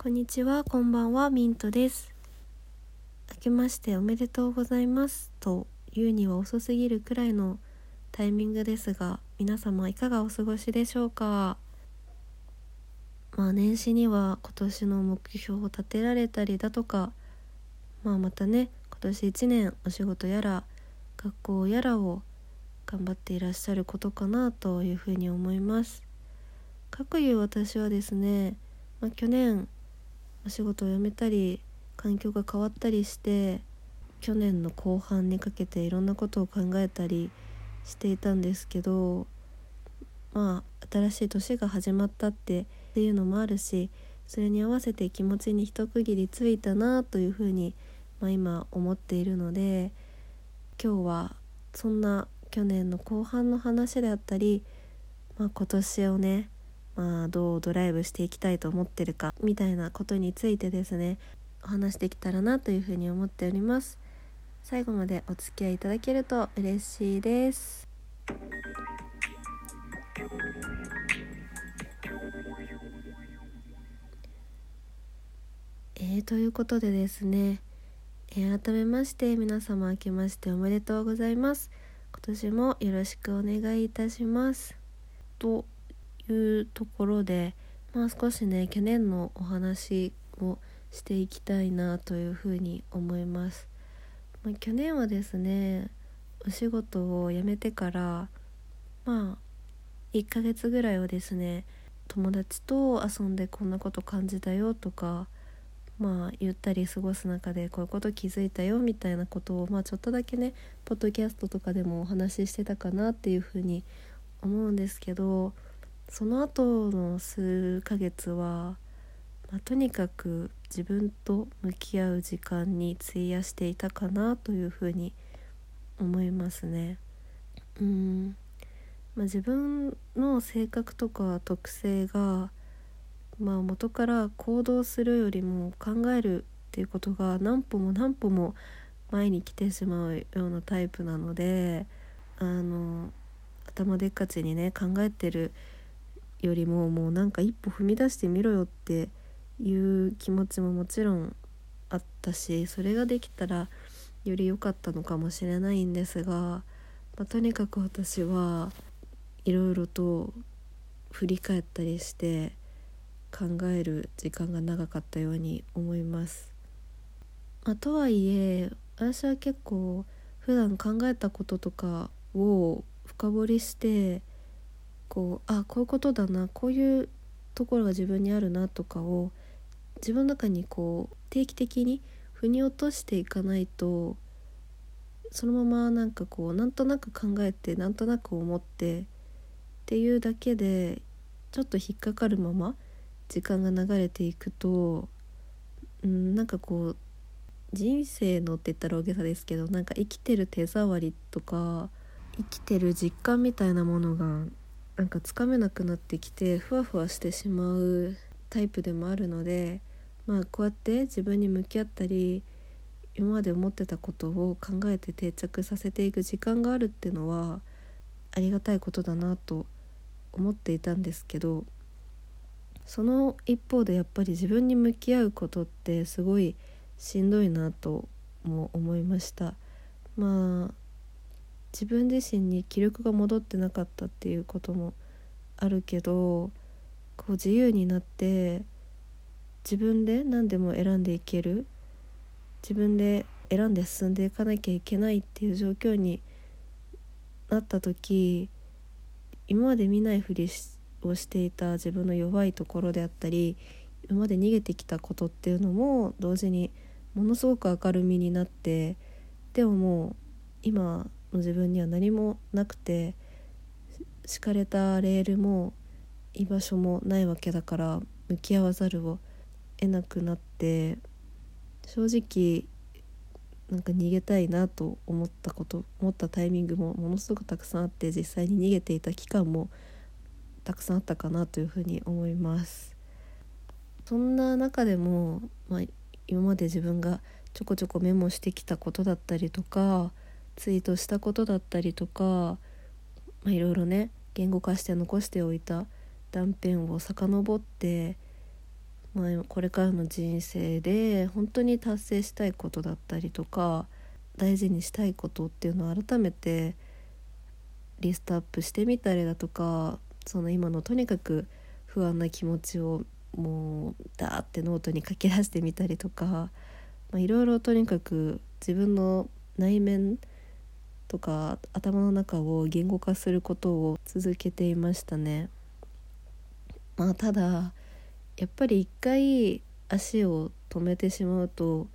こんにちは、こんばんは、ミントです。明けましておめでとうございますと言うには遅すぎるくらいのタイミングですが、皆様いかがお過ごしでしょうか？まあ年始には今年の目標を立てられたりだとか、まあまたね、今年1年お仕事やら学校やらを頑張っていらっしゃることかなというふうに思います。かくいう私はですね、まあ、去年お仕事を辞めたり環境が変わったりして去年の後半にかけていろんなことを考えたりしていたんですけどまあ新しい年が始まったってっていうのもあるしそれに合わせて気持ちに一区切りついたなというふうに、まあ、今思っているので今日はそんな去年の後半の話であったり、まあ、今年をねまあ、どうドライブしていきたいと思ってるかみたいなことについてですねお話できたらなというふうに思っております。最後までお付き合いいただけると嬉しいです。えー、ということでですね、えー、改めまして皆様明けましておめでとうございます。今年もよろしくお願いいたします。というところで、まあ、少しね去年のお話をしていきたいなというふうに思います。まあ、去年はですねお仕事を辞めてからまあ1ヶ月ぐらいはですね友達と遊んでこんなこと感じたよとかまあゆったり過ごす中でこういうこと気づいたよみたいなことをまあちょっとだけねポッドキャストとかでもお話ししてたかなっていうふうに思うんですけどその後の数ヶ月は、まあ、とにかく自分と向き合う時間に費やしていたかなというふうに思いますね。うんまあ、自分の性格とか特性が、まあ、元から行動するよりも考えるっていうことが何歩も何歩も前に来てしまうようなタイプなのであの頭でっかちにね考えてるよりももうなんか一歩踏み出してみろよっていう気持ちももちろんあったしそれができたらより良かったのかもしれないんですが、まあ、とにかく私はいろいろと振り返ったりして考える時間が長かったように思います。まあ、とはいえ私は結構普段考えたこととかを深掘りしてこうあこういうことだなこういうところが自分にあるなとかを自分の中にこう定期的に腑に落としていかないとそのままなんかこうなんとなく考えてなんとなく思ってっていうだけでちょっと引っかかるまま時間が流れていくとうんなんかこう人生のって言ったら大げさですけどなんか生きてる手触りとか生きてる実感みたいなものがなんかつかめなくなってきてふわふわしてしまうタイプでもあるのでまあこうやって自分に向き合ったり今まで思ってたことを考えて定着させていく時間があるっていうのはありがたいことだなと思っていたんですけどその一方でやっぱり自分に向き合うことってすごいしんどいなとも思いました。まあ自分自身に気力が戻ってなかったっていうこともあるけどこう自由になって自分で何でも選んでいける自分で選んで進んでいかなきゃいけないっていう状況になった時今まで見ないふりをしていた自分の弱いところであったり今まで逃げてきたことっていうのも同時にものすごく明るみになってでももう今の自分には何もなくて敷かれたレールも居場所もないわけだから向き合わざるを得なくなって正直なんか逃げたいなと思ったこと思ったタイミングもものすごくたくさんあって実際に逃げていた期間もたくさんあったかなというふうに思います。そんな中でも、まあ、今まで自分がちょこちょこメモしてきたことだったりとかツイートしたことだったりとか、まあ、いろいろね言語化して残しておいた断片を遡ってまあ、これからの人生で本当に達成したいことだったりとか大事にしたいことっていうのを改めてリストアップしてみたりだとかその今のとにかく不安な気持ちをもうダーってノートに書き出してみたりとかまあいろいろとにかく自分の内面とか頭の中を言語化することを続けていましたね。まあただやっぱり一回足を止めてしまうと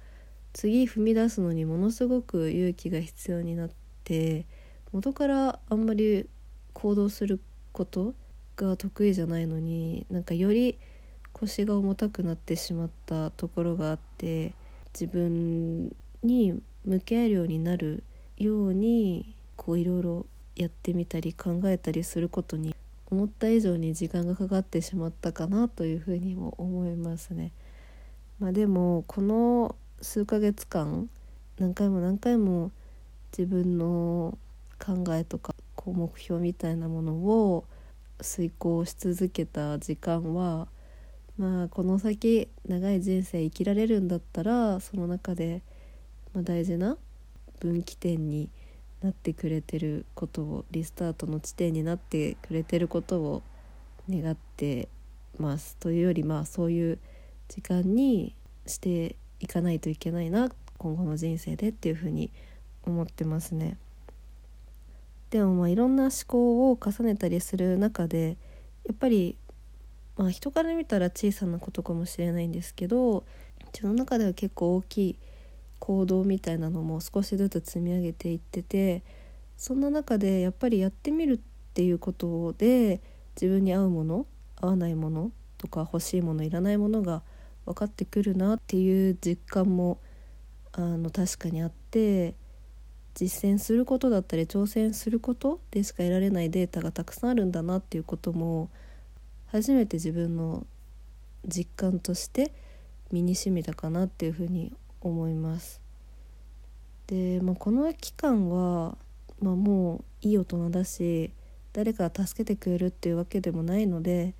次踏み出すのにものすごく勇気が必要になって元からあんまり行動することが得意じゃないのになんかより腰が重たくなってしまったところがあって自分に向き合えるようになるようにこういろいろやってみたり考えたりすることに思った以上に時間がかかってしまったかなというふうにも思いますね。まあ、でもこの数ヶ月間何回も何回も自分の考えとかこう目標みたいなものを遂行し続けた時間はまあこの先長い人生生きられるんだったらその中で、まあ、大事な分岐点になってくれてることをリスタートの地点になってくれてることを願ってますというよりまあそういう時間にしていかないといけないな今後の人生でっていうふうに思ってますね。でもまあいろんな思考を重ねたりする中でやっぱりまあ人から見たら小さなことかもしれないんですけど自分の中では結構大きい行動みたいなのも少しずつ積み上げていっててそんな中でやっぱりやってみるっていうことで自分に合うもの合わないものとか欲しいものいらないものが分かってくるなっていう実感もあの確かにあって実践することだったり挑戦することでしか得られないデータがたくさんあるんだなっていうことも初めて自分の実感として身にしみたかなっていうふうに思います。で、まあ、この期間は、まあ、もういい大人だし誰かが助けてくれるっていうわけでもないので、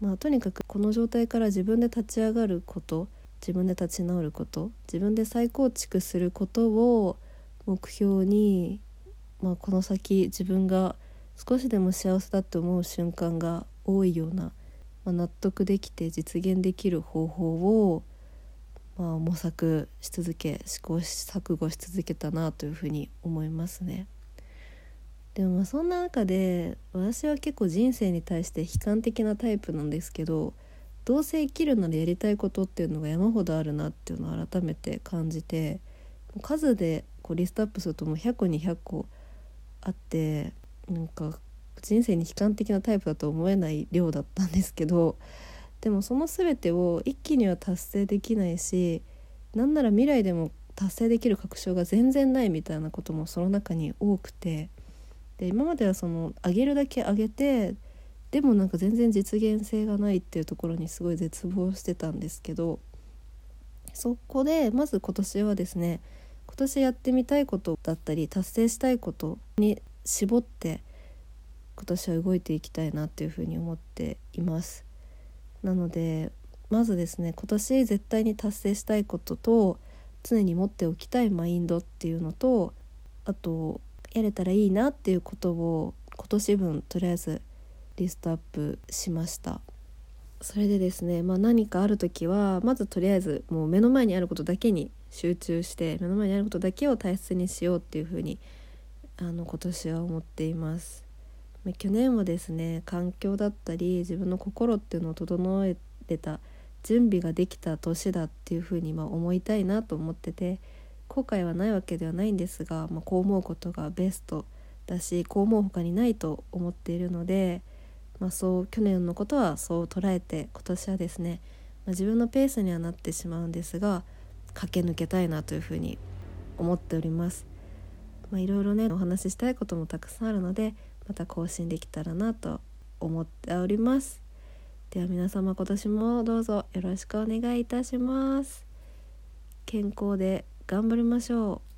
まあ、とにかくこの状態から自分で立ち上がること自分で立ち直ること自分で再構築することを目標に、まあ、この先自分が少しでも幸せだって思う瞬間が多いような、まあ、納得できて実現できる方法を、まあ、模索し続け試行錯誤し続けたなというふうに思いますね。でもまあそんな中で私は結構人生に対して悲観的なタイプなんですけどどうせ生きるならやりたいことっていうのが山ほどあるなっていうのを改めて感じて数でこうリストアップするともう100個200個あってなんか人生に悲観的なタイプだと思えない量だったんですけどでもその全てを一気には達成できないしなんなら未来でも達成できる確証が全然ないみたいなこともその中に多くてで今まではその上げるだけ上げてでもなんか全然実現性がないっていうところにすごい絶望してたんですけどそこでまず今年はですね今年やってみたいことだったり達成したいことに絞って今年は動いていきたいなっていうふうに思っています。なのでまずですね今年絶対に達成したいことと常に持っておきたいマインドっていうのとあとやれたらいいなっていうことを今年分とりあえずリストアップしました。それでですね、まあ、何かある時はまずとりあえずもう目の前にあることだけに集中して目の前にあることだけを大切にしようっていうふうにあの今年は思っています。去年はですね環境だったり自分の心っていうのを整えてた準備ができた年だっていうふうにま思いたいなと思ってて後悔はないわけではないんですが、まあ、こう思うことがベストだしこう思う他にないと思っているので、まあ、そう去年のことはそう捉えて今年はですね、まあ、自分のペースにはなってしまうんですが駆け抜けたいなというふうに思っております。まあ、いろいろねお話ししたいこともたくさんあるのでまた更新できたらなと思っております。では皆様今年もどうぞよろしくお願いいたします。健康で頑張りましょう。